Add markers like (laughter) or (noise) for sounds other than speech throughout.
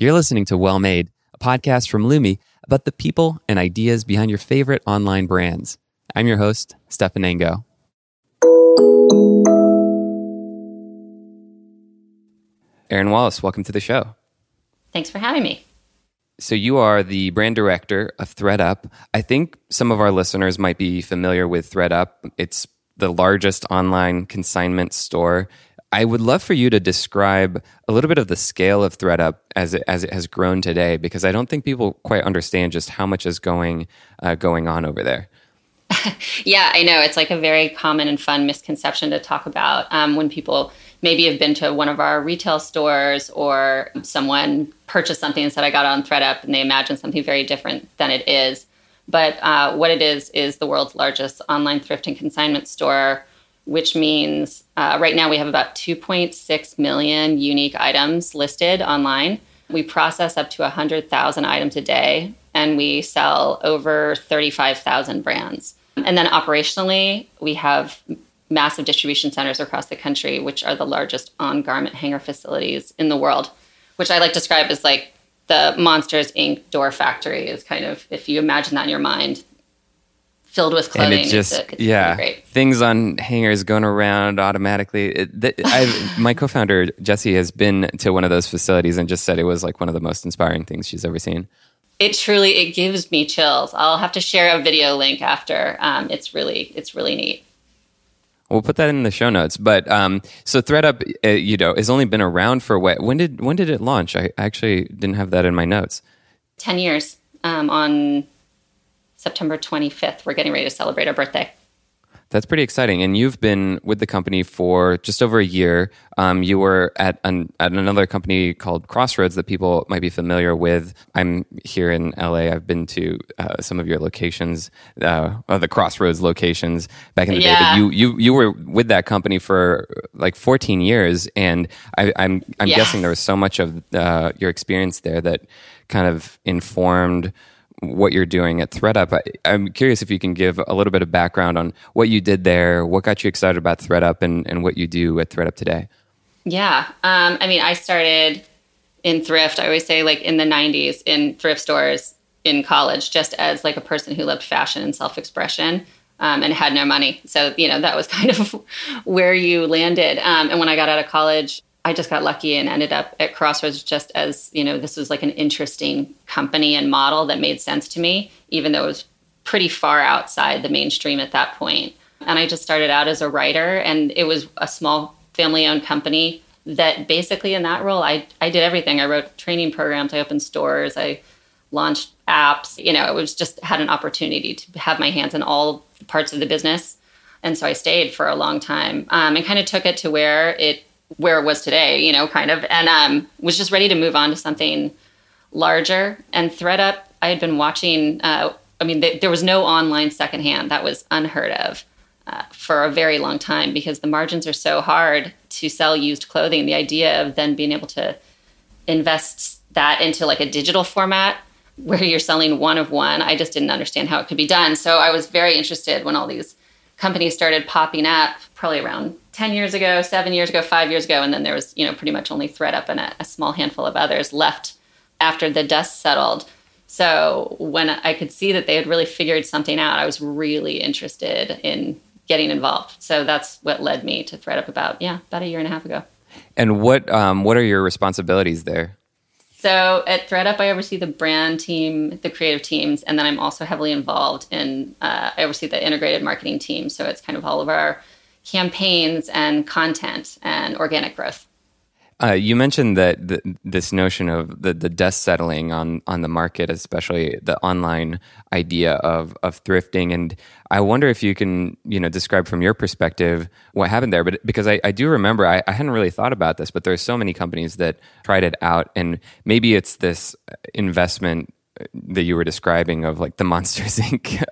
You're listening to Well Made, a podcast from Lumi about the people and ideas behind your favorite online brands. I'm your host, Stephan Ango. Erin Wallace, welcome to the show. Thanks for having me. So, you are the brand director of ThredUp. I think some of our listeners might be familiar with ThredUp. It's the largest online consignment store I would love for you to describe a little bit of the scale of ThredUp as it, as it has grown today, because I don't think people quite understand just how much is going uh, going on over there. (laughs) yeah, I know it's like a very common and fun misconception to talk about um, when people maybe have been to one of our retail stores or someone purchased something and said I got on ThredUp, and they imagine something very different than it is. But uh, what it is is the world's largest online thrift and consignment store which means uh, right now we have about 2.6 million unique items listed online. We process up to 100,000 items a day, and we sell over 35,000 brands. And then operationally, we have massive distribution centers across the country, which are the largest on garment hanger facilities in the world, which I like to describe as like the Monsters Inc. door factory is kind of, if you imagine that in your mind, filled with clothing. And it just, it's, it's yeah, things on hangers going around automatically. It, my co-founder Jesse has been to one of those facilities and just said it was like one of the most inspiring things she's ever seen. It truly, it gives me chills. I'll have to share a video link after. Um, it's really, it's really neat. We'll put that in the show notes. But um, so ThredUp, uh, you know, has only been around for what? When did when did it launch? I actually didn't have that in my notes. Ten years um, on September 25th. We're getting ready to celebrate our birthday. That's pretty exciting. And you've been with the company for just over a year. Um, you were at, an, at another company called Crossroads that people might be familiar with. I'm here in LA. I've been to uh, some of your locations, uh, the Crossroads locations back in the yeah. day. But you, you, you were with that company for like 14 years. And I, am I'm, I'm yes. guessing there was so much of uh, your experience there that kind of informed what you're doing at ThredUp. I, am curious if you can give a little bit of background on what you did there, what got you excited about ThredUp, and, and what you do at ThredUp today. Yeah. Um, I mean, I started in thrift, I always say like in the 90s in thrift stores in college, just as like a person who loved fashion and self expression. Um, and had no money. So, you know, that was (laughs) kind of where you landed. Um, and when I got out of college, I just got lucky and ended up at Crossroads just as, you know, this was like an interesting company and model that made sense to me, even though it was pretty far outside the mainstream at that point. And I just started out as a writer, and it was a small family owned company that basically in that role, I, I did everything. I wrote training programs, I opened stores, I launched apps. You know, it was just had an opportunity to have my hands in all parts of the business. And so I stayed for a long time um, and kind of took it to where it where it was today, you know, kind of, and um, was just ready to move on to something larger. And ThredUp, I had been watching. Uh, I mean, th- there was no online secondhand. That was unheard of uh, for a very long time because the margins are so hard to sell used clothing. The idea of then being able to invest that into like a digital format where you're selling one of one, I just didn't understand how it could be done. So I was very interested when all these companies started popping up, probably around 10 years ago, seven years ago, five years ago, and then there was, you know, pretty much only ThredUp and a, a small handful of others left after the dust settled. So when I could see that they had really figured something out, I was really interested in getting involved. So that's what led me to ThredUp about yeah about a year and a half ago. And what um, what are your responsibilities there? So at ThredUp, I oversee the brand team, the creative teams, and then I'm also heavily involved in uh, I oversee the integrated marketing team. So it's kind of all of our campaigns and content and organic growth. Uh, you mentioned that the, this notion of the, the dust settling on, on the market, especially the online idea of, of thrifting. And I wonder if you can, you know, describe from your perspective what happened there. But because I, I do remember, I, I hadn't really thought about this, but there are so many companies that tried it out. And maybe it's this investment that you were describing of like the Monsters (laughs) Inc.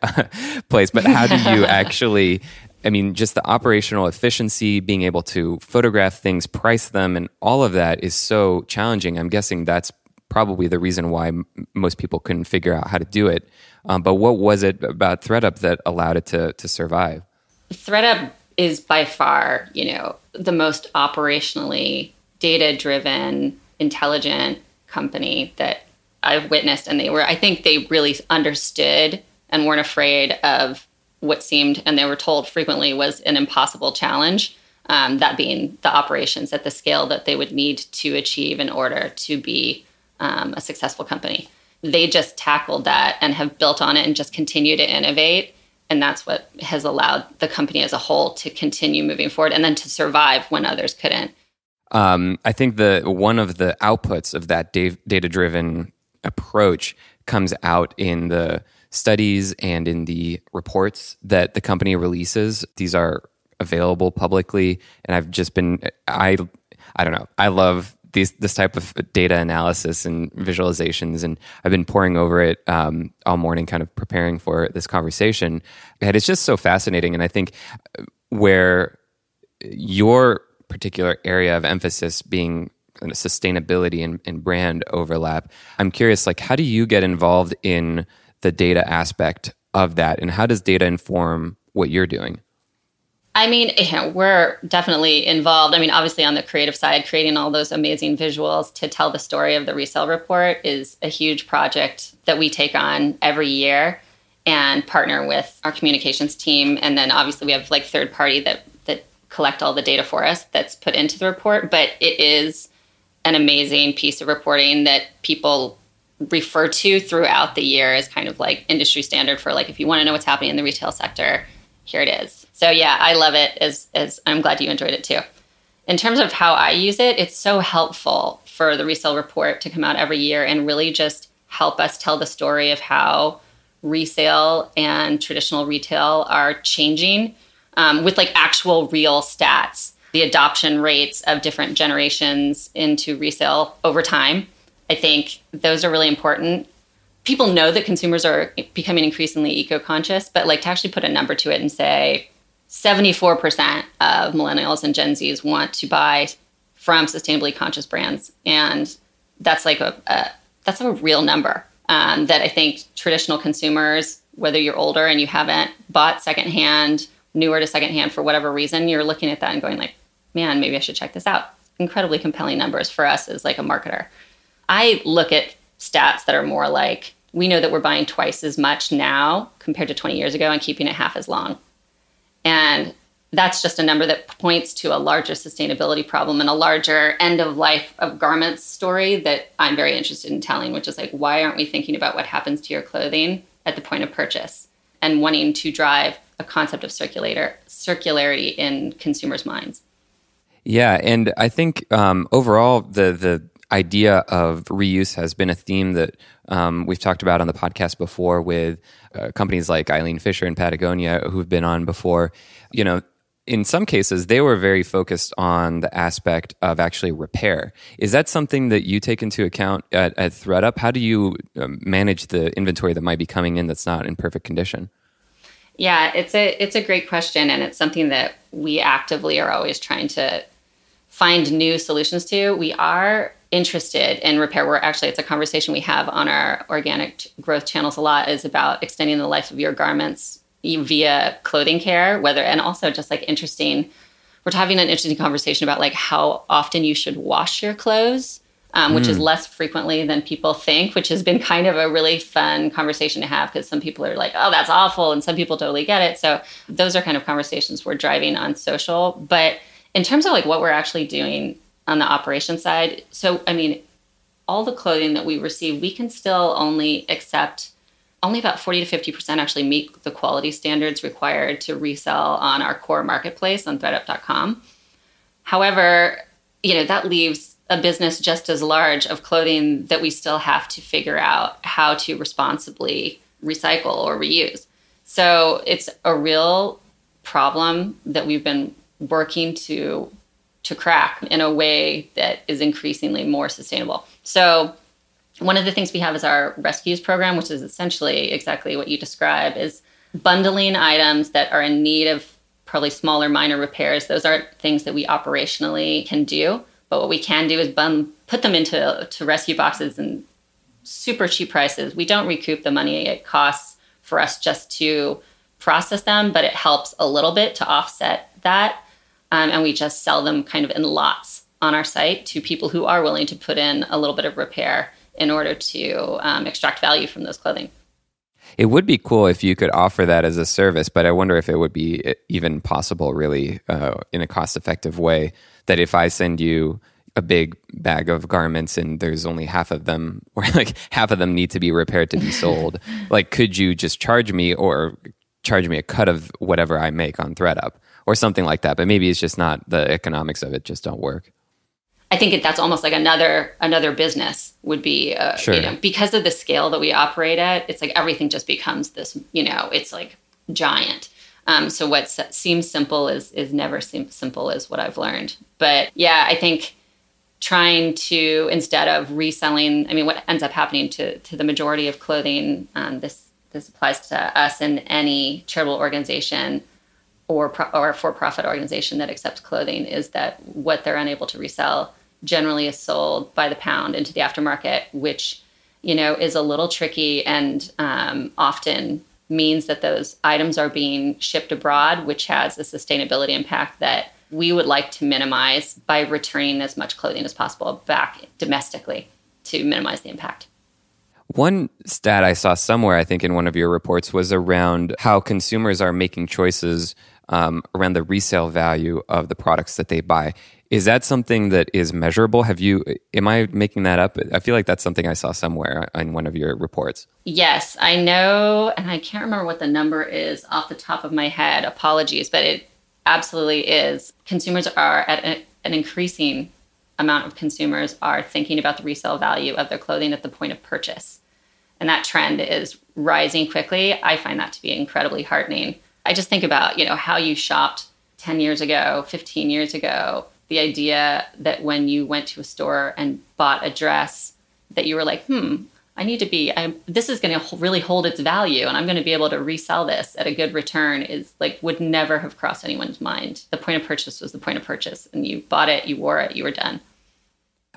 (laughs) place, but how do you (laughs) actually I mean, just the operational efficiency, being able to photograph things, price them, and all of that is so challenging. I'm guessing that's probably the reason why m- most people couldn't figure out how to do it. Um, but what was it about ThredUp that allowed it to to survive? ThredUp is by far, you know, the most operationally data driven, intelligent company that I've witnessed, and they were. I think they really understood and weren't afraid of what seemed, and they were told frequently was an impossible challenge. Um, that being the operations at the scale that they would need to achieve in order to be um, a successful company. They just tackled that and have built on it and just continue to innovate. And that's what has allowed the company as a whole to continue moving forward and then to survive when others couldn't. Um, I think the one of the outputs of that data driven approach comes out in the studies and in the reports that the company releases. These are available publicly, and I've just been I I don't know I love these this type of data analysis and visualizations, and I've been poring over it um, all morning, kind of preparing for this conversation, and it's just so fascinating. And I think where your particular area of emphasis being sustainability and, and brand overlap, I'm curious, like how do you get involved in the data aspect of that, and how does data inform what you're doing? I mean, (laughs) we're definitely involved. I mean, obviously, on the creative side, creating all those amazing visuals to tell the story of the resale report is a huge project that we take on every year and partner with our communications team. And then obviously, we have like third party that that collect all the data for us that's put into the report. But it is an amazing piece of reporting that people refer to throughout the year as kind of like industry standard for like if you want to know what's happening in the retail sector, here it is. So yeah, I love it as as I'm glad you enjoyed it too. In terms of how I use it, it's so helpful for the resale report to come out every year and really just help us tell the story of how resale and traditional retail are changing um, with like actual real stats, the adoption rates of different generations into resale over time. I think those are really important people know that consumers are becoming increasingly eco-conscious, but like to actually put a number to it and say 74% of millennials and Gen Zs want to buy from sustainably conscious brands, and that's like a, a that's a real number um, that I think traditional consumers, whether you're older and you haven't bought secondhand, newer to secondhand for whatever reason, you're looking at that and going like, man, maybe I should check this out. Incredibly compelling numbers for us as like a marketer. I look at stats that are more like we know that we're buying twice as much now compared to 20 years ago and keeping it half as long. And that's just a number that points to a larger sustainability problem and a larger end of life of garments story that I'm very interested in telling, which is like, why aren't we thinking about what happens to your clothing at the point of purchase and wanting to drive a concept of circulator, circularity in consumers' minds? Yeah, and I think um, overall the the idea of reuse has been a theme that um, we've talked about on the podcast before with uh, companies like Eileen Fisher and Patagonia who've been on before. You know, in some cases, they were very focused on the aspect of actually repair. Is that something that you take into account at, at ThredUp? How do you um, manage the inventory that might be coming in that's not in perfect condition? Yeah, it's a it's a great question, and it's something that we actively are always trying to find new solutions to. We are interested in repair. We're actually it's a conversation we have on our organic growth channels a lot is about extending the life of your garments via clothing care whether and also just like interesting we're having an interesting conversation about like how often you should wash your clothes um, which mm. is less frequently than people think which has been kind of a really fun conversation to have because some people are like oh that's awful and some people totally get it. So those are kind of conversations we're driving on social. But in terms of like what we're actually doing on the operation side. So, I mean, all the clothing that we receive, we can still only accept only about 40 to 50% actually meet the quality standards required to resell on our core marketplace on thredup.com. However, you know, that leaves a business just as large of clothing that we still have to figure out how to responsibly recycle or reuse. So, it's a real problem that we've been working to to crack in a way that is increasingly more sustainable. So one of the things we have is our rescues program, which is essentially exactly what you describe is bundling items that are in need of probably smaller minor repairs. Those aren't things that we operationally can do, but what we can do is bun- put them into to rescue boxes and super cheap prices. We don't recoup the money it costs for us just to process them, but it helps a little bit to offset that um, and we just sell them kind of in lots on our site to people who are willing to put in a little bit of repair in order to um, extract value from those clothing. It would be cool if you could offer that as a service, but I wonder if it would be even possible, really, uh, in a cost effective way. That if I send you a big bag of garments and there's only half of them, (laughs) or like half of them need to be repaired to be sold, (laughs) like could you just charge me or charge me a cut of whatever I make on ThredUp or something like that? But maybe it's just not the economics of it just don't work. I think that's almost like another another business would be, uh, sure. you know, because of the scale that we operate at. It's like everything just becomes this, you know, it's like giant. Um, so what seems simple is is never seem simple, is what I've learned. But yeah, I think trying to instead of reselling, I mean, what ends up happening to to the majority of clothing, um, this this applies to us and any charitable organization or pro- or for profit organization that accepts clothing, is that what they're unable to resell generally is sold by the pound into the aftermarket, which you know is a little tricky and um, often means that those items are being shipped abroad, which has a sustainability impact that we would like to minimize by returning as much clothing as possible back domestically to minimize the impact. One stat I saw somewhere, I think in one of your reports, was around how consumers are making choices um, around the resale value of the products that they buy. Is that something that is measurable? Have you, am I making that up? I feel like that's something I saw somewhere in one of your reports. Yes, I know, and I can't remember what the number is off the top of my head. Apologies, but it absolutely is. Consumers are at an increasing amount of consumers are thinking about the resale value of their clothing at the point of purchase. And that trend is rising quickly. I find that to be incredibly heartening. I just think about, you know, how you shopped 10 years ago, 15 years ago, the idea that when you went to a store and bought a dress that you were like hmm i need to be I, this is going to really hold its value and i'm going to be able to resell this at a good return is like would never have crossed anyone's mind the point of purchase was the point of purchase and you bought it you wore it you were done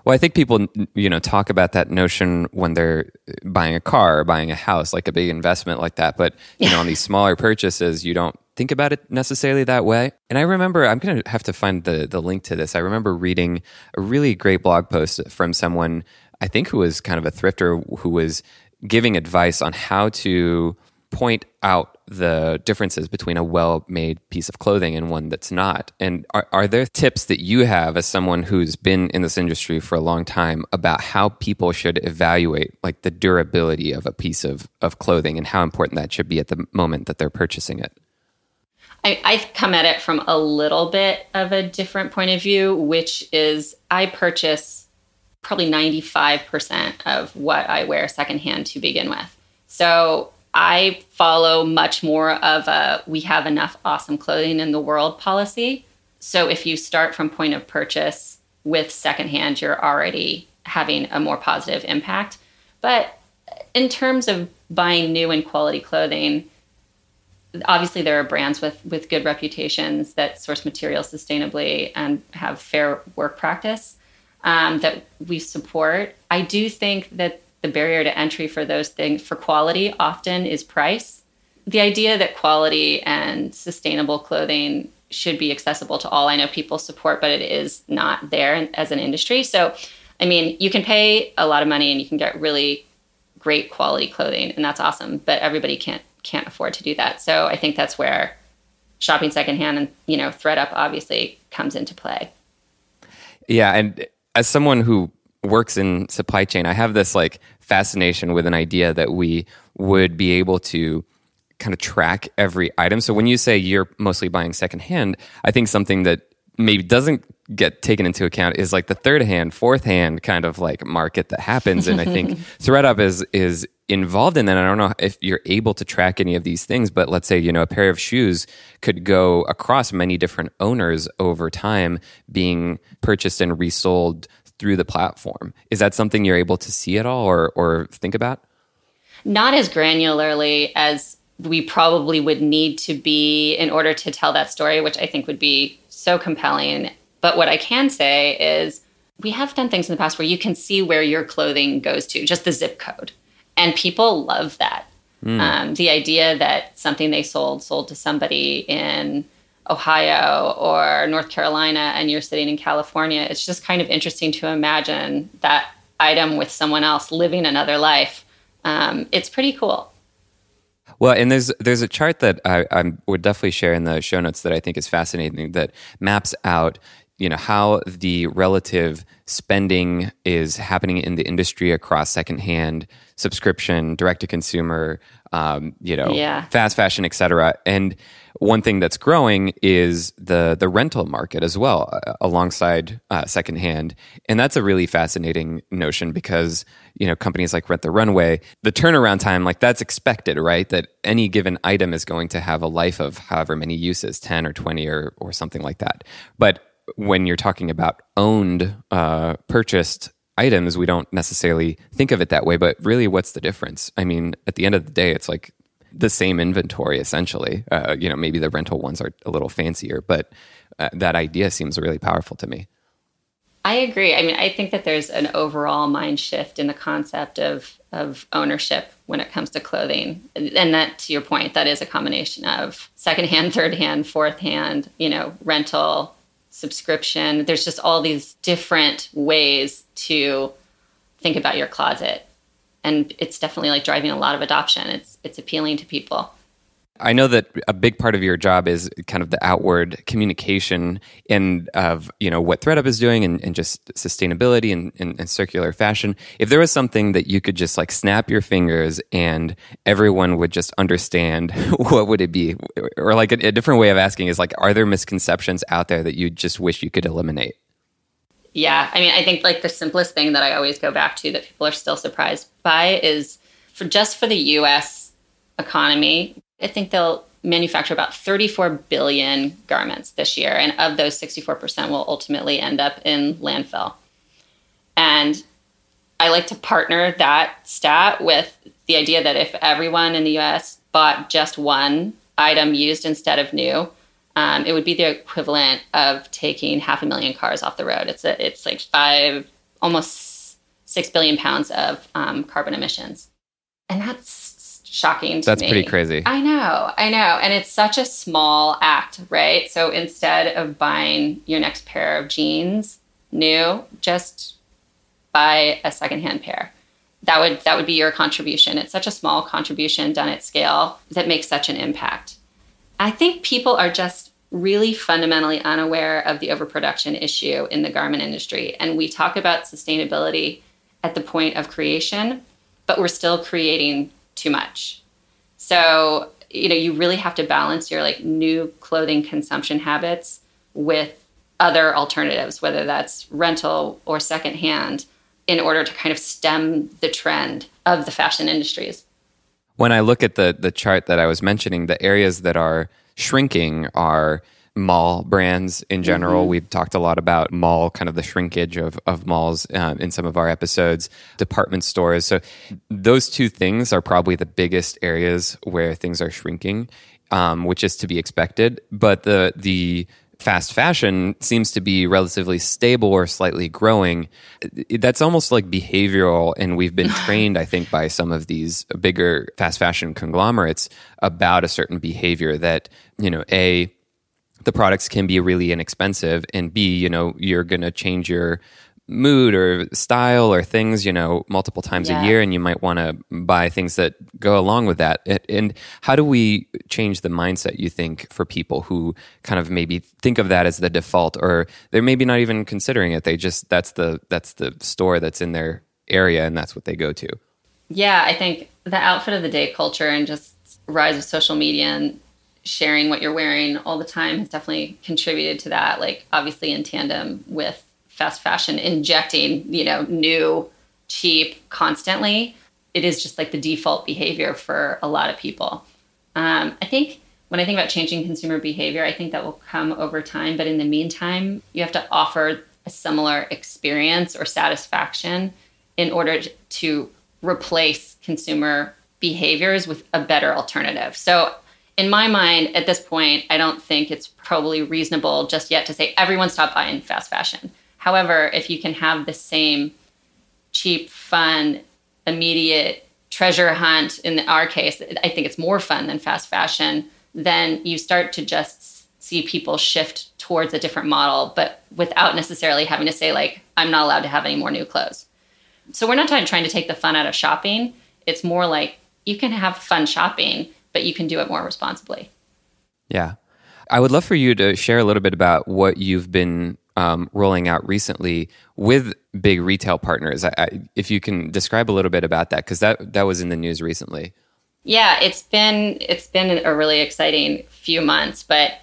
well, I think people, you know, talk about that notion when they're uh, buying a car or buying a house, like a big investment like that. But you know, on these (laughs) smaller purchases, you don't think about it necessarily that way. And I remember, I'm going to have to find the, the link to this. I remember reading a really great blog post from someone, I think who was kind of a thrifter who was giving advice on how to point out the differences between a well made piece of clothing and one that's not. And are, are there tips that you have as someone who's been in this industry for a long time about how people should evaluate like the durability of a piece of, of clothing and how important that should be at the moment that they're purchasing it? I, I come at it from a little bit of a different point of view, which is I purchase probably 95% of what I wear secondhand to begin with. So I follow much more of a we have enough awesome clothing in the world policy. So if you start from point of purchase with secondhand, you're already having a more positive impact. But in terms of buying new and quality clothing, obviously there are brands with with good reputations that source material sustainably and have fair work practice um, that we support. I do think that the barrier to entry for those things for quality often is price. The idea that quality and sustainable clothing should be accessible to all. I know people support, but it is not there as an industry. So, I mean, you can pay a lot of money and you can get really great quality clothing, and that's awesome. But everybody can't can't afford to do that. So I think that's where shopping secondhand and you know ThredUp obviously comes into play. Yeah, and as someone who works in supply chain, I have this like fascination with an idea that we would be able to kind of track every item. So when you say you're mostly buying secondhand, I think something that maybe doesn't get taken into account is like the third hand, fourth hand kind of like market that happens. And I think (laughs) ThredUp is is involved in that. I don't know if you're able to track any of these things, but let's say, you know, a pair of shoes could go across many different owners over time being purchased and resold through the platform. Is that something you're able to see at all or or think about? Not as granularly as we probably would need to be in order to tell that story, which I think would be so compelling. But what I can say is we have done things in the past where you can see where your clothing goes to, just the zip code. And people love that. Mm. Um, the idea that something they sold sold to somebody in Ohio or North Carolina and you're sitting in California, it's just kind of interesting to imagine that item with someone else living another life. Um, it's pretty cool. Well, and there's there's a chart that I, I would definitely share in the show notes that I think is fascinating that maps out you know how the relative spending is happening in the industry across secondhand subscription direct to consumer um, you know yeah. fast fashion etc and one thing that's growing is the the rental market as well uh, alongside uh, secondhand. And that's a really fascinating notion because you know companies like rent the runway the turnaround time like that's expected right? That any given item is going to have a life of however many uses 10 or 20 or or something like that. But when you're talking about owned, uh, purchased items, we don't necessarily think of it that way. But really, what's the difference? I mean, at the end of the day, it's like the same inventory essentially. Uh, you know, maybe the rental ones are a little fancier, but uh, that idea seems really powerful to me. I agree. I mean, I think that there's an overall mind shift in the concept of of ownership when it comes to clothing, and that, to your point, that is a combination of secondhand, third hand, fourth hand, you know, rental, subscription. There's just all these different ways to think about your closet. And it's definitely like driving a lot of adoption. It's it's appealing to people. I know that a big part of your job is kind of the outward communication and of you know what ThredUp is doing and, and just sustainability and, and, and, circular fashion. If there was something that you could just like snap your fingers and everyone would just understand, (laughs) what would it be? Or like a, a different way of asking is like, are there misconceptions out there that you just wish you could eliminate? Yeah, I mean, I think like the simplest thing that I always go back to that people are still surprised by is for just for the U.S. economy, I think they'll manufacture about 34 billion garments this year. And of those, 64% will ultimately end up in landfill. And I like to partner that stat with the idea that if everyone in the US bought just one item used instead of new, um, it would be the equivalent of taking half a million cars off the road. It's a, it's like five, almost six billion pounds of um, carbon emissions, and that's shocking That's me. pretty crazy. I know, I know. And it's such a small act, right? So instead of buying your next pair of jeans new, just buy a secondhand pair. That would that would be your contribution. It's such a small contribution done at scale that makes such an impact. I think people are just really fundamentally unaware of the overproduction issue in the garment industry. And we talk about sustainability at the point of creation, but we're still creating too much. So, you know, you really have to balance your like new clothing consumption habits with other alternatives, whether that's rental or secondhand, in order to kind of stem the trend of the fashion industries. When I look at the the chart that I was mentioning, the areas that are shrinking are mall brands in general. Mm-hmm. We've talked a lot about mall, kind of the shrinkage of, of malls uh, in some of our episodes, department stores. So, those two things are probably the biggest areas where things are shrinking, um, which is to be expected. But the, the, fast fashion seems to be relatively stable or slightly growing. That's almost like behavioral. And we've been (sighs) trained, I think, by some of these bigger fast fashion conglomerates about a certain behavior that, you know, A, the products can be really inexpensive and b you know you're going to change your mood or style or things you know multiple times yeah. a year and you might want to buy things that go along with that and how do we change the mindset you think for people who kind of maybe think of that as the default or they're maybe not even considering it they just that's the that's the store that's in their area and that's what they go to yeah i think the outfit of the day culture and just rise of social media and sharing what you're wearing all the time has definitely contributed to that. Like obviously in tandem with fast fashion injecting, you know, new, cheap constantly. It is just like the default behavior for a lot of people. Um, I think when I think about changing consumer behavior, I think that will come over time. But in the meantime, you have to offer a similar experience or satisfaction in order to replace consumer behaviors with a better alternative. So in my mind, at this point, I don't think it's probably reasonable just yet to say everyone stop buying fast fashion. However, if you can have the same cheap, fun, immediate treasure hunt, in our case, I think it's more fun than fast fashion, then you start to just see people shift towards a different model, but without necessarily having to say, like, I'm not allowed to have any more new clothes. So we're not trying to take the fun out of shopping. It's more like you can have fun shopping, but you can do it more responsibly. Yeah. I would love for you to share a little bit about what you've been um, rolling out recently with big retail partners. I, I, if you can describe a little bit about that, because that that was in the news recently. Yeah, it's been it's been a really exciting few months, but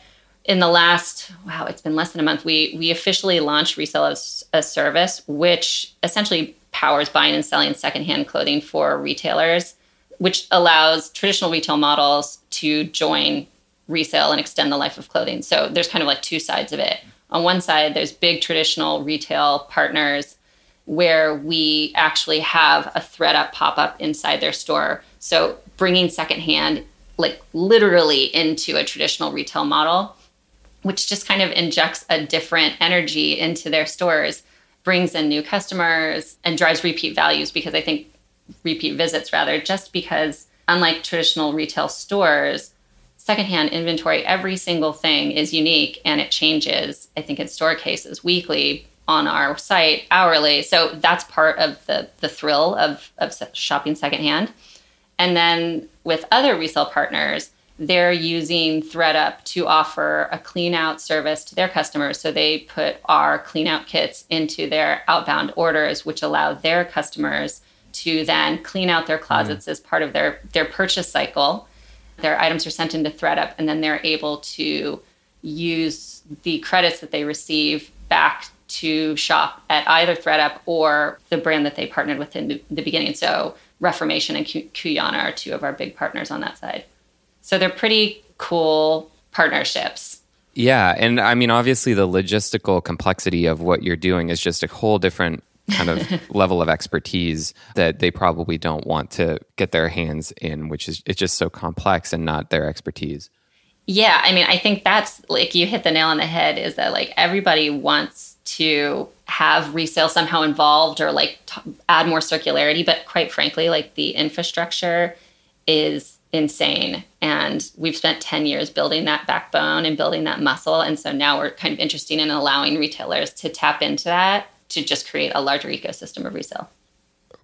in the last wow, it's been less than a month. We we officially launched resale as a service, which essentially powers buying and selling secondhand clothing for retailers, which allows traditional retail models to join resale and extend the life of clothing. So there's kind of like two sides of it. On one side, there's big traditional retail partners where we actually have a ThredUp pop up inside their store. So bringing secondhand, like literally into a traditional retail model, which just kind of injects a different energy into their stores, brings in new customers and drives repeat values because I think repeat visits rather, just because unlike traditional retail stores, secondhand inventory, every single thing is unique and it changes, I think in store cases weekly on our site hourly. So that's part of the the thrill of, of shopping secondhand. And then with other resale partners, they're using thredUP to offer a clean out service to their customers. So they put our clean out kits into their outbound orders, which allow their customers to then clean out their closets mm. as part of their, their purchase cycle their items are sent into thredUP, and then they're able to use the credits that they receive back to shop at either thredUP or the brand that they partnered with in the beginning. So Reformation and Cuyana are two of our big partners on that side. So they're pretty cool partnerships. Yeah, and I mean obviously the logistical complexity of what you're doing is just a whole different kind of (laughs) level of expertise that they probably don't want to get their hands in, which is it's just so complex and not their expertise. Yeah, I mean, I think that's like you hit the nail on the head is that like everybody wants to have resale somehow involved or like t- add more circularity, but quite frankly, like the infrastructure is insane. And we've spent 10 years building that backbone and building that muscle. And so now we're kind of interested in allowing retailers to tap into that to just create a larger ecosystem of resale.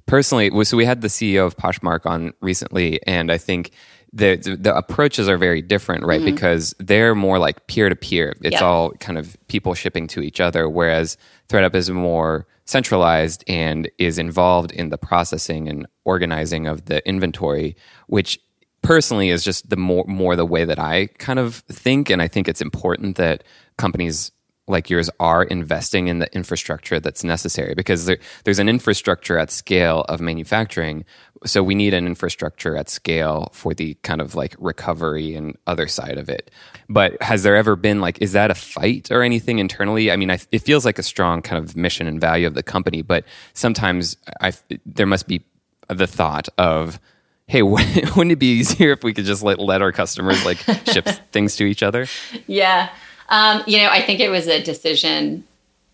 Personally, so we had the CEO of Poshmark on recently, and I think the the approaches are very different, right? Mm-hmm. Because they're more like peer to peer. It's yep. all kind of people shipping to each other, whereas ThredUp is more centralized and is involved in the processing and organizing of the inventory, which personally is just the more more the way that I kind of think, and I think it's important that companies like yours are investing in the infrastructure that's necessary because there, there's an infrastructure at scale of manufacturing. So we need an infrastructure at scale for the kind of like recovery and other side of it. But has there ever been like, is that a fight or anything internally? I mean, I, it feels like a strong kind of mission and value of the company, but sometimes I, there must be the thought of, hey, (laughs) wouldn't it be easier if we could just let, let our customers like ship (laughs) things to each other? Yeah. Um, you know, I think it was a decision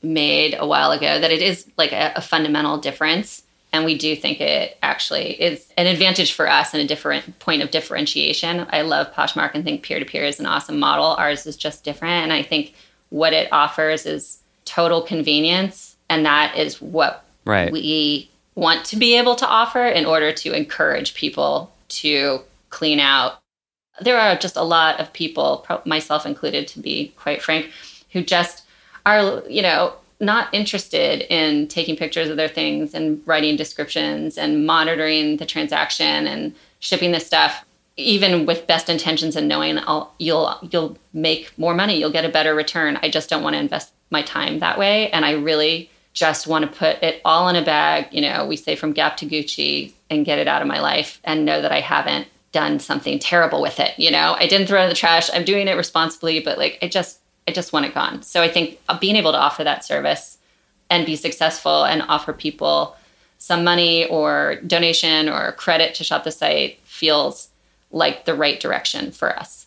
made a while ago that it is like a, a, fundamental difference. And we do think it actually is an advantage for us and a different point of differentiation. I love Poshmark and think peer to peer is an awesome model. Ours is just different. And I think what it offers is total convenience. And that is what right. we want to be able to offer in order to encourage people to clean out there are just a lot of people, myself included, to be quite frank, who just are, you know, not interested in taking pictures of their things and writing descriptions and monitoring the transaction and shipping the stuff even with best intentions and knowing I'll, you'll you'll make more money you'll get a better return. I just don't want to invest my time that way and i really just want to put it all in a bag you know we say from gap to gucci and get it out of my life and know that i haven't done something terrible with it. You know, I didn't throw it in the trash. I'm doing it responsibly, but like I just I just want it gone. So I think being able to offer that service and be successful and offer people some money or donation or credit to shop the site feels like the right direction for us.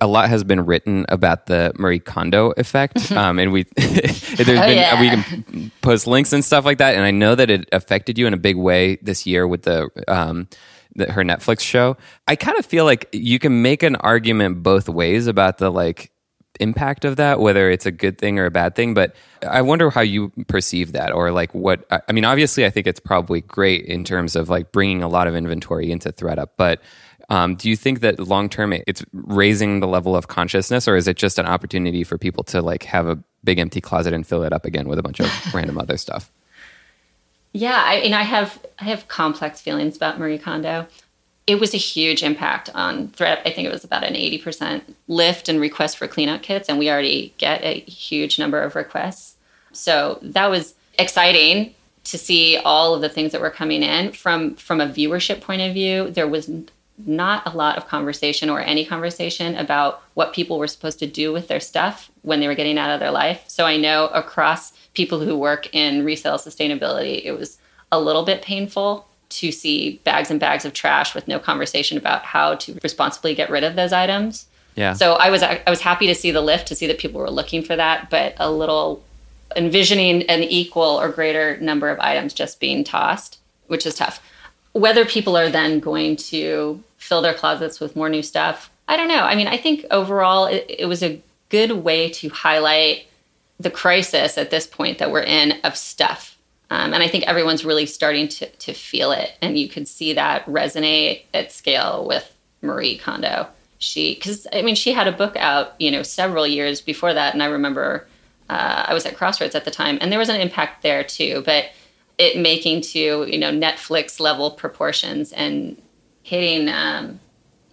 A lot has been written about the Marie Kondo effect, (laughs) um, and we (laughs) there's oh, been yeah. we can post links and stuff like that. And I know that it affected you in a big way this year with the um, the, her Netflix show. I kind of feel like you can make an argument both ways about the like impact of that, whether it's a good thing or a bad thing. But I wonder how you perceive that, or like what. I mean, obviously, I think it's probably great in terms of like bringing a lot of inventory into ThredUp, but. Um, do you think that long term it's raising the level of consciousness, or is it just an opportunity for people to like have a big empty closet and fill it up again with a bunch of (laughs) random other stuff? Yeah, I, and I have I have complex feelings about Marie Kondo. It was a huge impact on Thread. I think it was about an eighty percent lift in requests for cleanup kits, and we already get a huge number of requests. So that was exciting to see all of the things that were coming in from from a viewership point of view. There was not a lot of conversation or any conversation about what people were supposed to do with their stuff when they were getting out of their life. So I know across people who work in resale sustainability, it was a little bit painful to see bags and bags of trash with no conversation about how to responsibly get rid of those items. Yeah. So I was I was happy to see the lift to see that people were looking for that, but a little envisioning an equal or greater number of items just being tossed, which is tough. Whether people are then going to fill their closets with more new stuff, I don't know. I mean, I think overall it, it was a good way to highlight the crisis at this point that we're in of stuff. Um, and I think everyone's really starting to, to feel it. And you could see that resonate at scale with Marie Kondo. She, because I mean, she had a book out, you know, several years before that. And I remember uh, I was at Crossroads at the time, and there was an impact there too. But it making to, you know, Netflix level proportions and hitting um,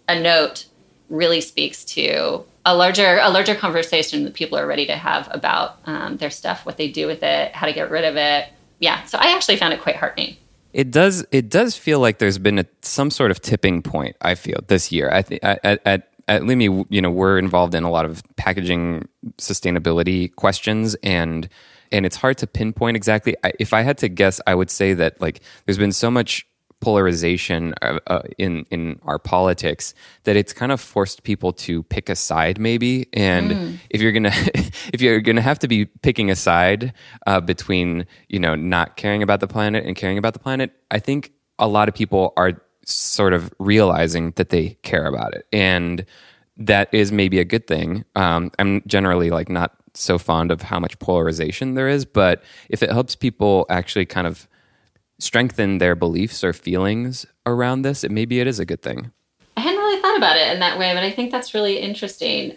a note really speaks to a larger a larger conversation that people are ready to have about um, their stuff, what they do with it, how to get rid of it. Yeah, so I actually found it quite heartening. It does. It does feel like there's been a, some sort of tipping point. I feel this year. I think at, at Lumi, you know, we're involved in a lot of packaging sustainability questions, and and it's hard to pinpoint exactly. If I had to guess, I would say that like there's been so much polarization uh, uh, in in our politics that it's kind of forced people to pick a side maybe and mm. if you're gonna (laughs) if you're gonna have to be picking a side uh, between you know not caring about the planet and caring about the planet i think a lot of people are sort of realizing that they care about it and that is maybe a good thing um, i'm generally like not so fond of how much polarization there is but if it helps people actually kind of strengthen their beliefs or feelings around this, it maybe it is a good thing. I hadn't really thought about it in that way, but I think that's really interesting.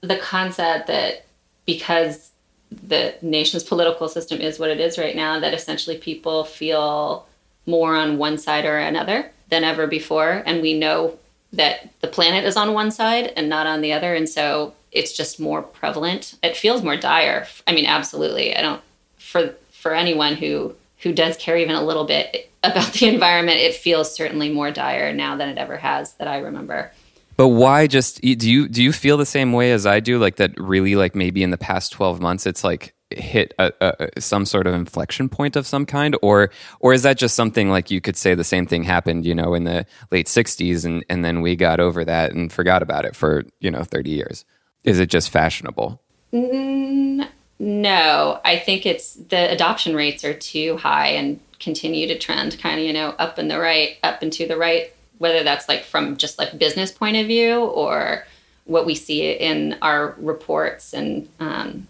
The concept that because the nation's political system is what it is right now, that essentially people feel more on one side or another than ever before. And we know that the planet is on one side and not on the other. And so it's just more prevalent. It feels more dire. I mean, absolutely. I don't, for, for anyone who who does care even a little bit about (laughs) the environment, it feels certainly more dire now than it ever has that I remember. But why just do you do you feel the same way as I do? Like that really like maybe in the past twelve months it's like hit a, a, some sort of inflection point of some kind or or is that just something like you could say the same thing happened you know in the late 60s and and then we got over that and forgot about it for you know 30 years is it just fashionable? Mm, no, I think it's the adoption rates are too high and continue to trend kind of, you know, up and the right, up and to the right, whether that's like from just like business point of view or what we see in our reports and um,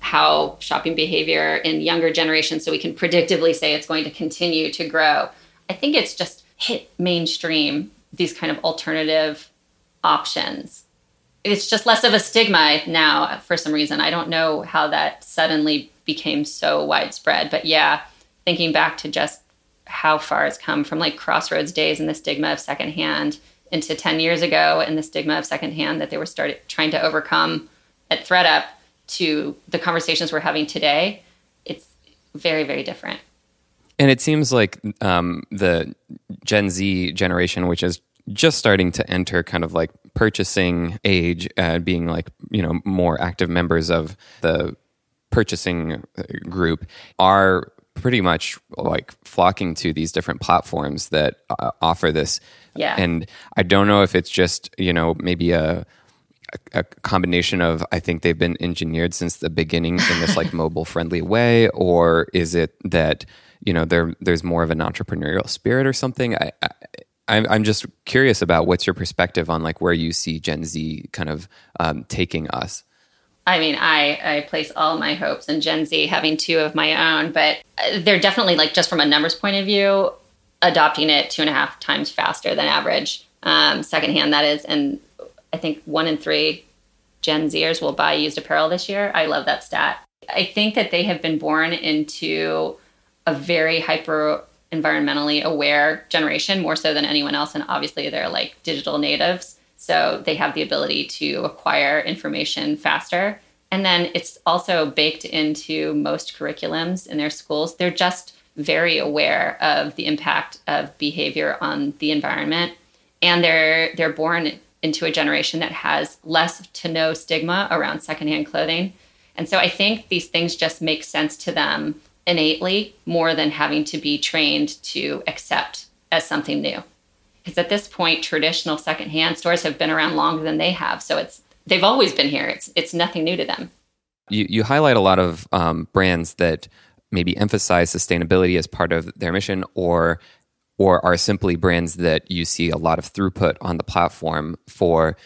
how shopping behavior in younger generations so we can predictively say it's going to continue to grow. I think it's just hit mainstream these kind of alternative options it's just less of a stigma now for some reason. I don't know how that suddenly became so widespread, but yeah, thinking back to just how far it's come from like crossroads days and the stigma of secondhand into 10 years ago and the stigma of secondhand that they were started trying to overcome at ThredUp to the conversations we're having today, it's very, very different. And it seems like um, the Gen Z generation, which is just starting to enter kind of like purchasing age, uh, being like, you know, more active members of the purchasing group are pretty much like flocking to these different platforms that uh, offer this. Yeah. And I don't know if it's just, you know, maybe a, a combination of I think they've been engineered since the beginning in this like (laughs) mobile friendly way, or is it that you know there there's more of an entrepreneurial spirit or something? I, I, I'm I'm just curious about what's your perspective on like where you see Gen Z kind of um, taking us. I mean, I, I place all my hopes in Gen Z having two of my own, but uh, they're definitely like just from a numbers point of view, adopting it two and a half times faster than average um, secondhand. That is, and I think one in three Gen Zers will buy used apparel this year. I love that stat. I think that they have been born into a very hyper environmentally aware generation, more so than anyone else. And obviously, they're like digital natives. So they have the ability to acquire information faster. And then it's also baked into most curriculums in their schools. They're just very aware of the impact of behavior on the environment. And they're they're born into a generation that has less to no stigma around secondhand clothing. And so I think these things just make sense to them innately more than having to be trained to accept as something new. Because at this point, traditional secondhand stores have been around longer than they have. So it's they've always been here. It's it's nothing new to them. You you highlight a lot of um, brands that maybe emphasize sustainability as part of their mission, or or are simply brands that you see a lot of throughput on the platform for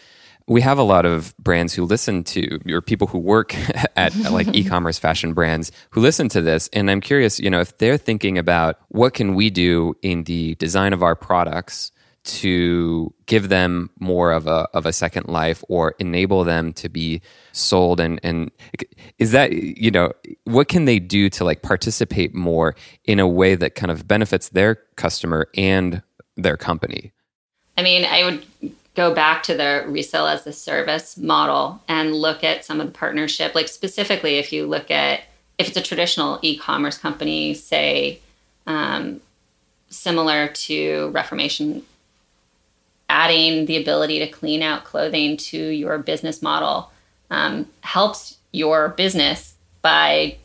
we have a lot of brands who listen to or people who work (laughs) at like (laughs) e-commerce fashion brands who listen to this. And i'm curious you know if they're thinking about what can we do in the design of our products to give them more of a of a second life or enable them to be sold and and is that you know what can they do to like participate more in a way that kind of benefits their customer and their company? I mean i would go back to the resale as a service model and look at some of the partnership like specifically if you look at if it's a traditional e-commerce company say um, similar to reformation adding the ability to clean out clothing to your business model um, helps your business by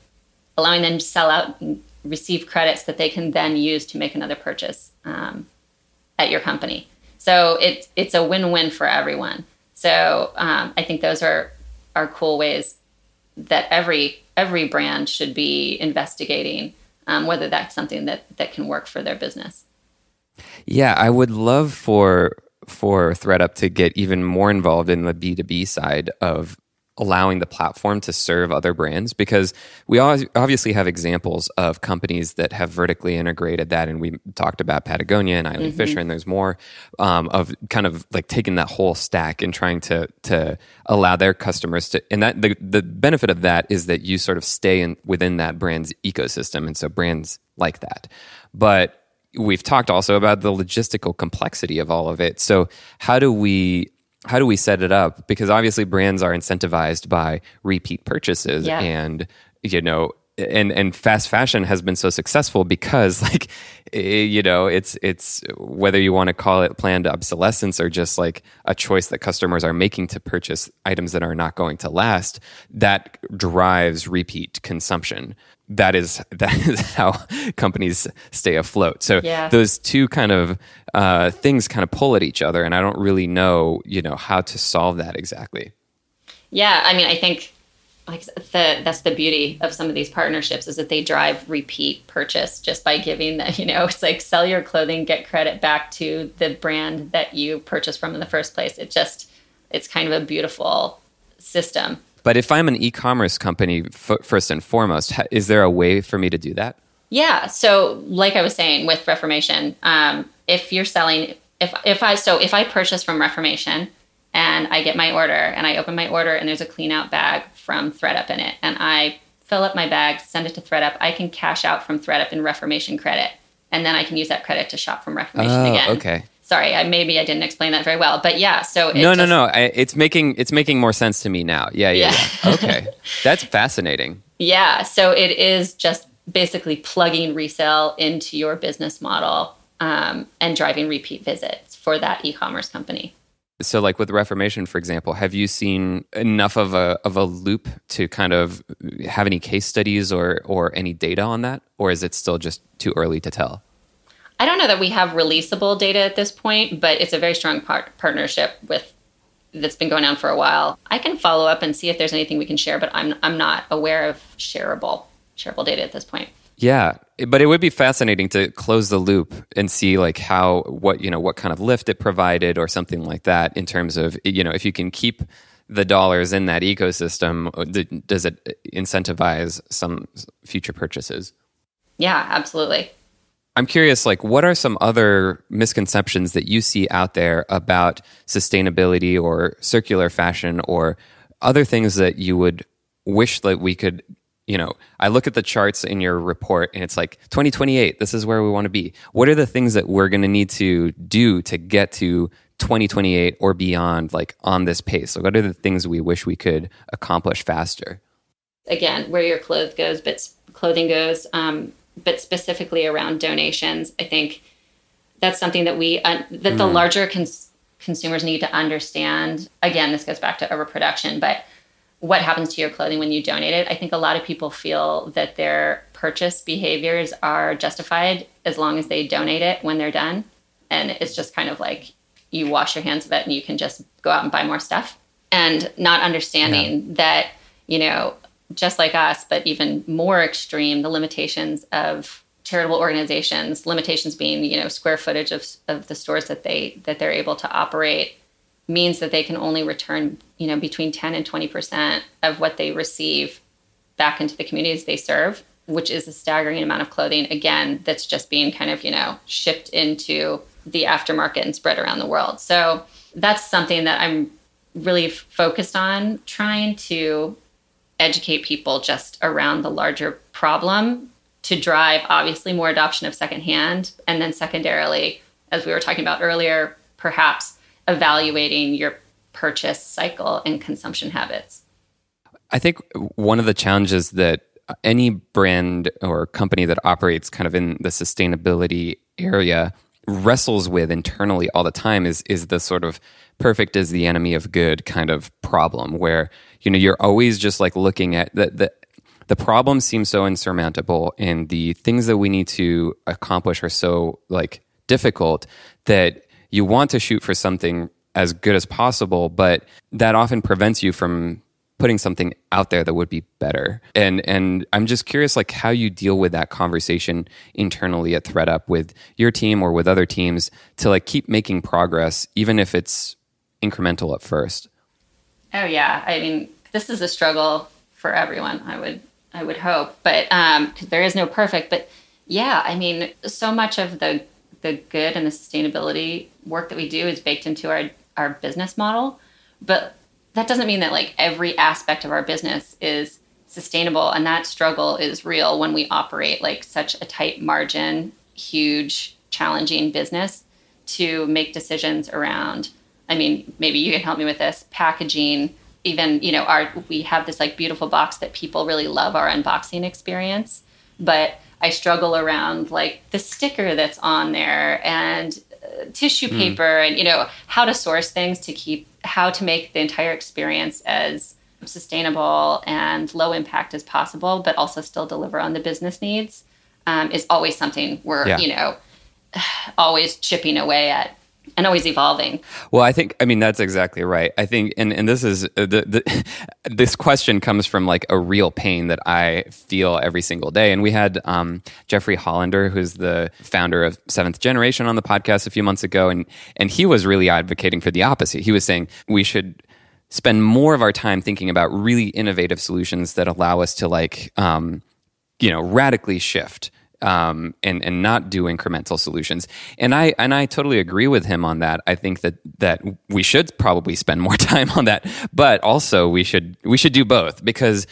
allowing them to sell out and receive credits that they can then use to make another purchase um, at your company so it's it's a win-win for everyone. So um, I think those are are cool ways that every every brand should be investigating um, whether that's something that that can work for their business. Yeah, I would love for for ThredUp to get even more involved in the B two B side of allowing the platform to serve other brands because we obviously have examples of companies that have vertically integrated that and we talked about patagonia and eileen mm-hmm. fisher and there's more um, of kind of like taking that whole stack and trying to to allow their customers to and that the, the benefit of that is that you sort of stay in within that brand's ecosystem and so brands like that but we've talked also about the logistical complexity of all of it so how do we how do we set it up? Because obviously brands are incentivized by repeat purchases yeah. and you know and and fast fashion has been so successful because (laughs) like eh, you know it's it's whether you want to call it planned obsolescence or just like a choice that customers are making to purchase items that are not going to last that drives repeat consumption that is (laughs) that is how companies stay afloat. So yeah. those two kind of uh, things kind of pull at each other, and I don't really know, you know, how to solve that exactly. Yeah, I mean, I think like the, that's the beauty of some of these partnerships is that they drive repeat purchase just by giving the (laughs) you know it's like sell your clothing get credit back to the brand that you purchased from in the first place it just it's kind of a beautiful system but if I'm an e-commerce company, f- first and foremost, is there a way for me to do that? Yeah. So, like I was saying with Reformation, um, if you're selling, if if I so if I purchase from Reformation and I get my order and I open my order and there's a clean out bag from ThredUp in it, and I fill up my bag, send it to ThredUp, I can cash out from ThredUp in Reformation credit, and then I can use that credit to shop from Reformation oh, again. Okay sorry I, maybe i didn't explain that very well but yeah so no just, no no I, it's making it's making more sense to me now. Yeah yeah, yeah. yeah. okay. (laughs) That's fascinating. Yeah so it is just basically plugging resale into your business model um, and driving repeat visits for that e-commerce company. So like with reformation for example have you seen enough of a of a loop to kind of have any case studies or or any data on that? Or is it still just too early to tell I don't know that we have releasable data at this point, but it's a very strong par- partnership with that's been going on for a while. I can follow up and see if there's anything we can share, but I'm I'm not aware of shareable shareable data at this point. Yeah, but it would be fascinating to close the loop and see like how what you know what kind of lift it provided or something like that in terms of you know if you can keep the dollars in that ecosystem, does it incentivize some future purchases? Yeah, absolutely. I'm curious, like, what are some other misconceptions that you see out there about sustainability or circular fashion or other things that you would wish that we could you know, I look at the charts in your report and it's like 2028, this is where we want to be. What are the things that we're going to need to do to get to 2028 or beyond, like on this pace? Like, what are the things we wish we could accomplish faster? Again, where your clothes goes, but clothing goes, um, but specifically around donations, I think that's something that we uh, that mm. the larger cons- consumers need to understand. Again, this goes back to overproduction, but what happens to your clothing when you donate it. I think a lot of people feel that their purchase behaviors are justified as long as they donate it when they're done. And it's just kind of like you wash your hands of it and you can just go out and buy more stuff. And not understanding yeah. that, you know, just like us, but even more extreme, the limitations of charitable organizations, limitations being, you know, square footage of, of the stores that they that they're able to operate means that they can only return, you know, between 10 and 20% of what they receive back into the communities they serve, which is a staggering amount of clothing, again, that's just being kind of, you know, shipped into the aftermarket and spread around the world. So that's something that I'm really focused on trying to educate people just around the larger problem to drive obviously more adoption of secondhand and then secondarily as we were talking about earlier perhaps evaluating your purchase cycle and consumption habits. I think one of the challenges that any brand or company that operates kind of in the sustainability area wrestles with internally all the time is is the sort of perfect is the enemy of good kind of problem where you know you're always just like looking at the the the problem seems so insurmountable and the things that we need to accomplish are so like difficult that you want to shoot for something as good as possible, but that often prevents you from putting something out there that would be better. And and I'm just curious like how you deal with that conversation internally at ThredUp with your team or with other teams to like keep making progress even if it's incremental at first. Oh yeah, I mean this is a struggle for everyone. I would I would hope, but um cuz there is no perfect, but yeah, I mean so much of the the good and the sustainability work that we do is baked into our our business model but that doesn't mean that like every aspect of our business is sustainable and that struggle is real when we operate like such a tight margin huge challenging business to make decisions around i mean maybe you can help me with this packaging even you know our we have this like beautiful box that people really love our unboxing experience but I struggle around like the sticker that's on there and uh, tissue mm. paper and you know how to source things to keep how to make the entire experience as sustainable and low impact as possible, but also still deliver on the business needs um, is always something we're yeah. you know (sighs) always chipping away at and always evolving. Well, I think I mean that's exactly right. I think, and and this is uh, the, the (laughs) this question comes from like a real pain that I feel every single day. And we had um, Jeffrey Hollander, who's the founder of Seventh Generation, on the podcast a few months ago, and and he was really advocating for the opposite. He was saying we should spend more of our time thinking about really innovative solutions that allow us to like um, you know radically shift um, and and not do incremental solutions. And I and I totally agree with him on that. I think that that we should probably spend more (laughs) time on that, but also we should we should do both because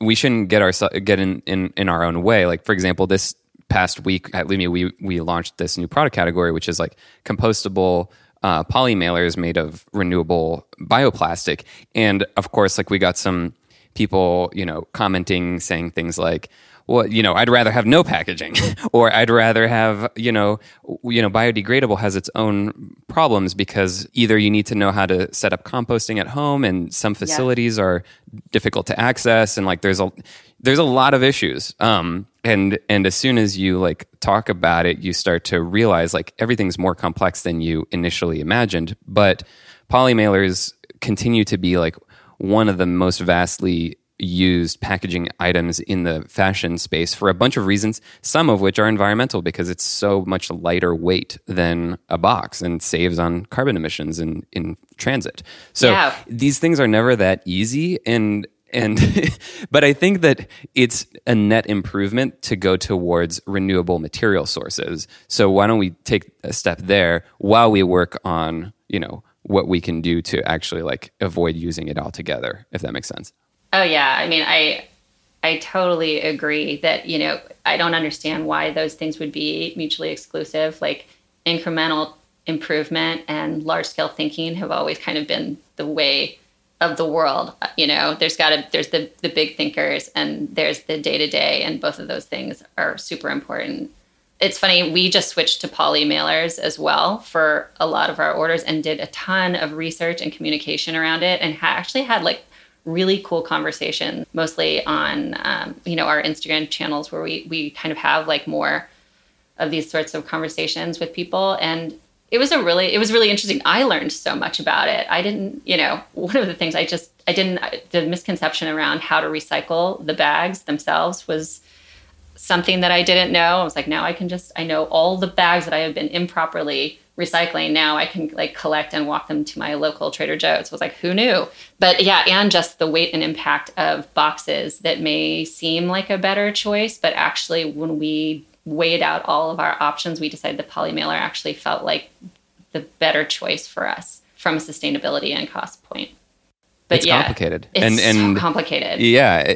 we shouldn't get our get in in, in our own way. Like for example, this past week at Lumi, we we launched this new product category, which is like compostable. Uh, poly mailers made of renewable bioplastic, and of course, like we got some people, you know, commenting saying things like, well, you know, I'd rather have no packaging, (laughs) or I'd rather have, you know, you know, biodegradable has its own problems because either you need to know how to set up composting at home, and some facilities yeah. are difficult to access, and like there's a there's a lot of issues. Um, and and as soon as you like talk about it, you start to realize like everything's more complex than you initially imagined. But polymailers continue to be like one of the most vastly used packaging items in the fashion space for a bunch of reasons, some of which are environmental because it's so much lighter weight than a box and saves on carbon emissions in, in transit. So yeah. these things are never that easy. And and (laughs) but I think that it's a net improvement to go towards renewable material sources. So why don't we take a step there while we work on, you know, what we can do to actually like avoid using it altogether, if that makes sense. Oh yeah. I mean I I totally agree that, you know, I don't understand why those things would be mutually exclusive. Like incremental improvement and large scale thinking have always kind of been the way of the world. You know, there's got to there's the the big thinkers and there's the day to day, and both of those things are super important. It's funny we just switched to poly mailers as well for a lot of our orders and did a ton of research and communication around it, and ha- actually had like really cool conversations, mostly on um, you know our Instagram channels where we we kind of have like more of these sorts of conversations with people. And it was a really it was really interesting. I learned so much about it. I didn't you know one of the things i just i didn't the misconception around how to recycle the bags themselves was something that i didn't know. I was like now i can just i know all the bags that i have been improperly recycling now i can like collect and walk them to my local trader joe's I was like who knew but yeah and just the weight and impact of boxes that may seem like a better choice but actually when we weighed out all of our options, we decided the polymailer actually felt like the better choice for us from a sustainability and cost point. But it's yeah, complicated. It's and, and so complicated. Yeah.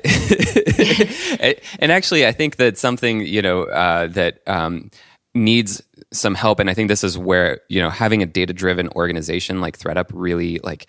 (laughs) (laughs) and actually, I think that something, you know, uh, that um, needs some help, and I think this is where, you know, having a data driven organization like ThredUp really like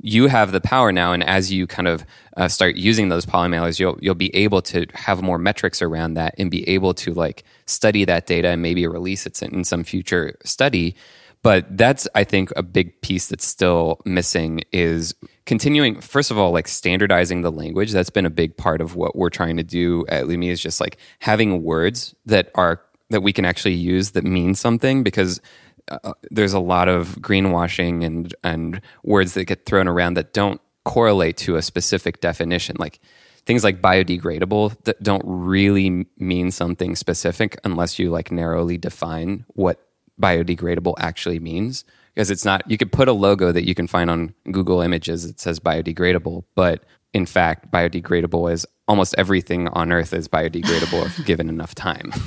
you have the power now, and as you kind of uh, start using those polymailers, you'll you'll be able to have more metrics around that and be able to like study that data and maybe release it in some future study. But that's I think a big piece that's still missing is continuing. First of all, like standardizing the language. That's been a big part of what we're trying to do at Lumi is just like having words that are that we can actually use that mean something because uh, there's a lot of greenwashing and and words that get thrown around that don't correlate to a specific definition. Like things like biodegradable that don't really mean something specific unless you like narrowly define what biodegradable actually means. Because it's not you could put a logo that you can find on Google Images that says biodegradable but in fact, biodegradable is almost everything on earth is biodegradable if (laughs) given enough time. (laughs)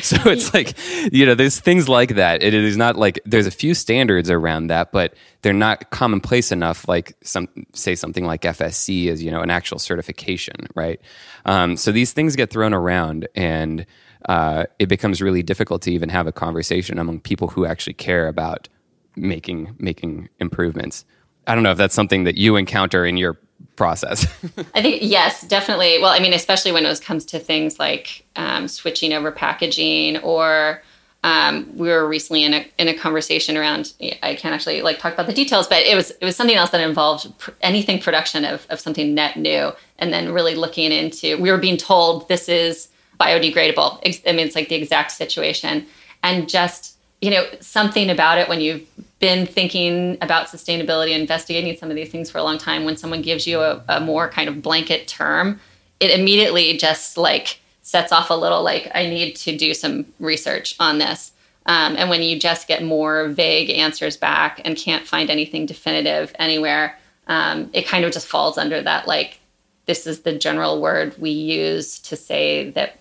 so it's like, you know, there's things like that. It is not like there's a few standards around that, but they're not commonplace enough. Like some say something like FSC is, you know, an actual certification, right? Um, so these things get thrown around, and uh, it becomes really difficult to even have a conversation among people who actually care about making making improvements. I don't know if that's something that you encounter in your process. (laughs) I think yes, definitely. Well, I mean, especially when it comes to things like um, switching over packaging, or um, we were recently in a in a conversation around. I can't actually like talk about the details, but it was it was something else that involved pr- anything production of of something net new, and then really looking into. We were being told this is biodegradable. I mean, it's like the exact situation, and just you know something about it when you've been thinking about sustainability investigating some of these things for a long time when someone gives you a, a more kind of blanket term it immediately just like sets off a little like i need to do some research on this. Um, and when you just get more vague answers back and can't find anything definitive anywhere um, it kind of just falls under that like this is the general word we use to say that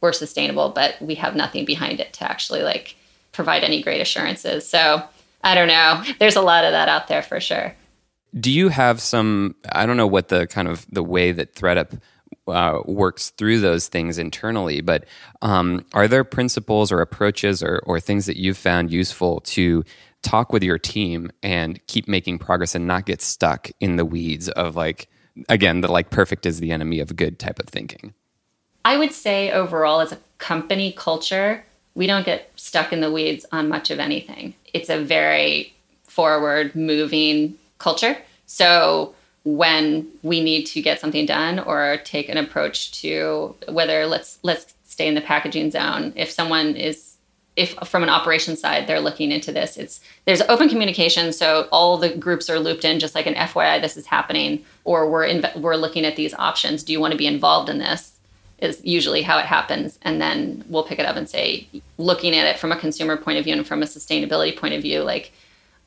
we're sustainable but we have nothing behind it to actually like provide any great assurances. So I don't know. There's a lot of that out there for sure. Do you have some? I don't know what the kind of the way that ThredUp uh, works through those things internally, but um, are there principles or approaches or, or things that you've found useful to talk with your team and keep making progress and not get stuck in the weeds of like again the like perfect is the enemy of good type of thinking? I would say overall as a company culture, we don't get stuck in the weeds on much of anything. It's a very forward moving culture. So when we need to get something done or take an approach to whether let's let's stay in the packaging zone, if someone is if from an operations side they're looking into this it's there's open communication so all the groups are looped in just like an fyi this is happening or we're we're looking at these options do you want to be involved in this is usually how it happens and then we'll pick it up and say looking at it from a consumer point of view and from a sustainability point of view like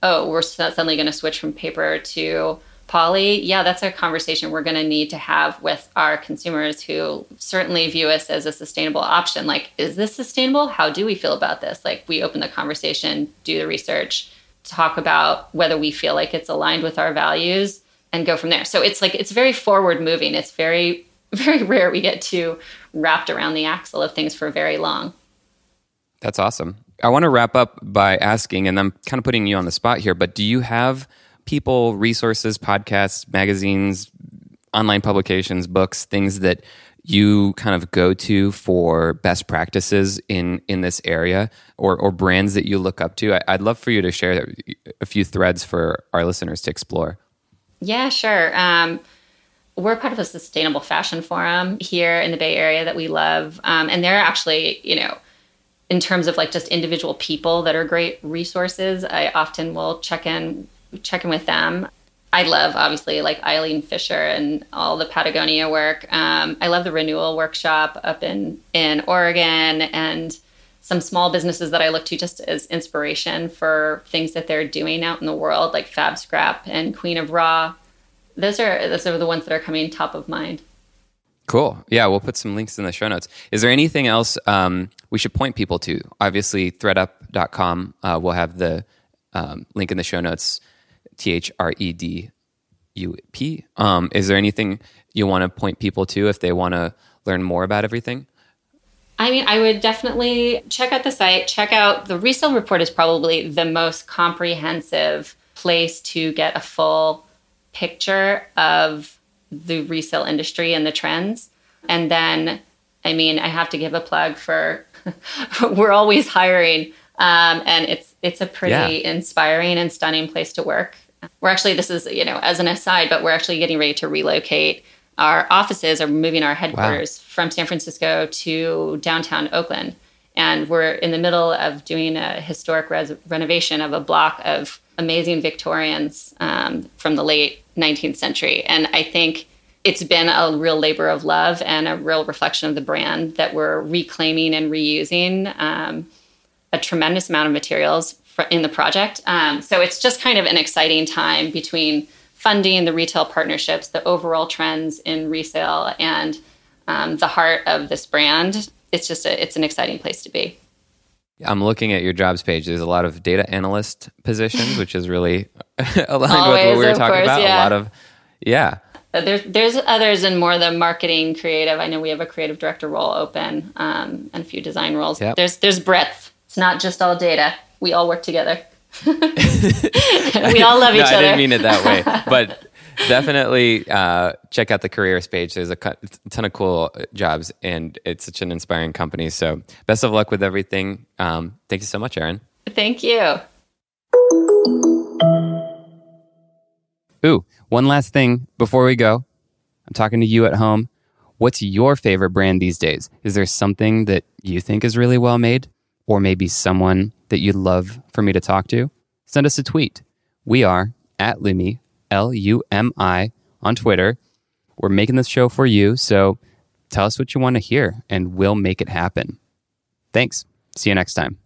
oh we're suddenly going to switch from paper to poly, yeah, that's a conversation we're going to need to have with our consumers who certainly view us as a sustainable option. Like, is this sustainable? How do we feel about this? Like, we open the conversation, do the research, talk about whether we feel like it's aligned with our values, and go from there. So it's like, it's very forward moving. It's very, (laughs) very rare we get to wrapped around the axle of things for very long. That's awesome. I want to wrap up by asking, and I'm kind of putting you on the spot here, but do you have people, resources, podcasts, magazines, online publications, books, things that you kind of go to for best practices in in this area or or brands that you look up to I, would love for you to share a few threads for our listeners to explore yeah sure um, we're part of a sustainable fashion forum here in the bay area that we love um, and they're actually you know in terms of like just individual people that are great resources i often will check in check in with them. I love obviously like Eileen Fisher and all the Patagonia work. Um, I love the renewal workshop up in in Oregon and some small businesses that I look to just as inspiration for things that they're doing out in the world, like Fab Scrap and Queen of Raw. Those are those are the ones that are coming top of mind. Cool. Yeah, we'll put some links in the show notes. Is there anything else um, we should point people to? Obviously, thredup.com. Uh, we'll have the um, link in the show notes. T H R E D U P. Um, is there anything you want to point people to if they want to learn more about everything? I mean, I would definitely check out the site. Check out the resale report is probably the most comprehensive place to get a full picture of the resale industry and the trends. And then, I mean, I have to give a plug for (laughs) we're always hiring, um, and it's it's a pretty yeah. inspiring and stunning place to work. We're actually, this is, you know, as an aside, but we're actually getting ready to relocate our offices or moving our headquarters wow. from San Francisco to downtown Oakland. And we're in the middle of doing a historic res- renovation of a block of amazing Victorians um, from the late 19th century. And I think it's been a real labor of love and a real reflection of the brand that we're reclaiming and reusing um, a tremendous amount of materials in the project. Um, so it's just kind of an exciting time between funding, the retail partnerships, the overall trends in resale, and um, the heart of this brand. It's just a, it's an exciting place to be. I'm looking at your jobs page. There's a lot of data analyst positions, which is really (laughs) aligned Always, with what we were talking course, about. Yeah. A lot of, yeah. Uh, there's there's others and more the marketing creative. I know we have a creative director role open um, and a few design roles. Yep. There's there's breadth. It's not just all data we all work together. (laughs) (laughs) we all love each other. I didn't mean it that way, but definitely uh, check out the careers page. There's a ton of cool jobs, and it's such an inspiring company. So, best of luck with everything. Um, thank you so much, Erin. Thank you. Ooh, one last thing before we go. I'm talking to you at home. What's your favorite brand these days? Is there something that you think is really well made? Or maybe someone that you'd love for me to talk to, send us a tweet. We are at Lumi, L U M I, on Twitter. We're making this show for you, so tell us what you want to hear and we'll make it happen. Thanks. See you next time.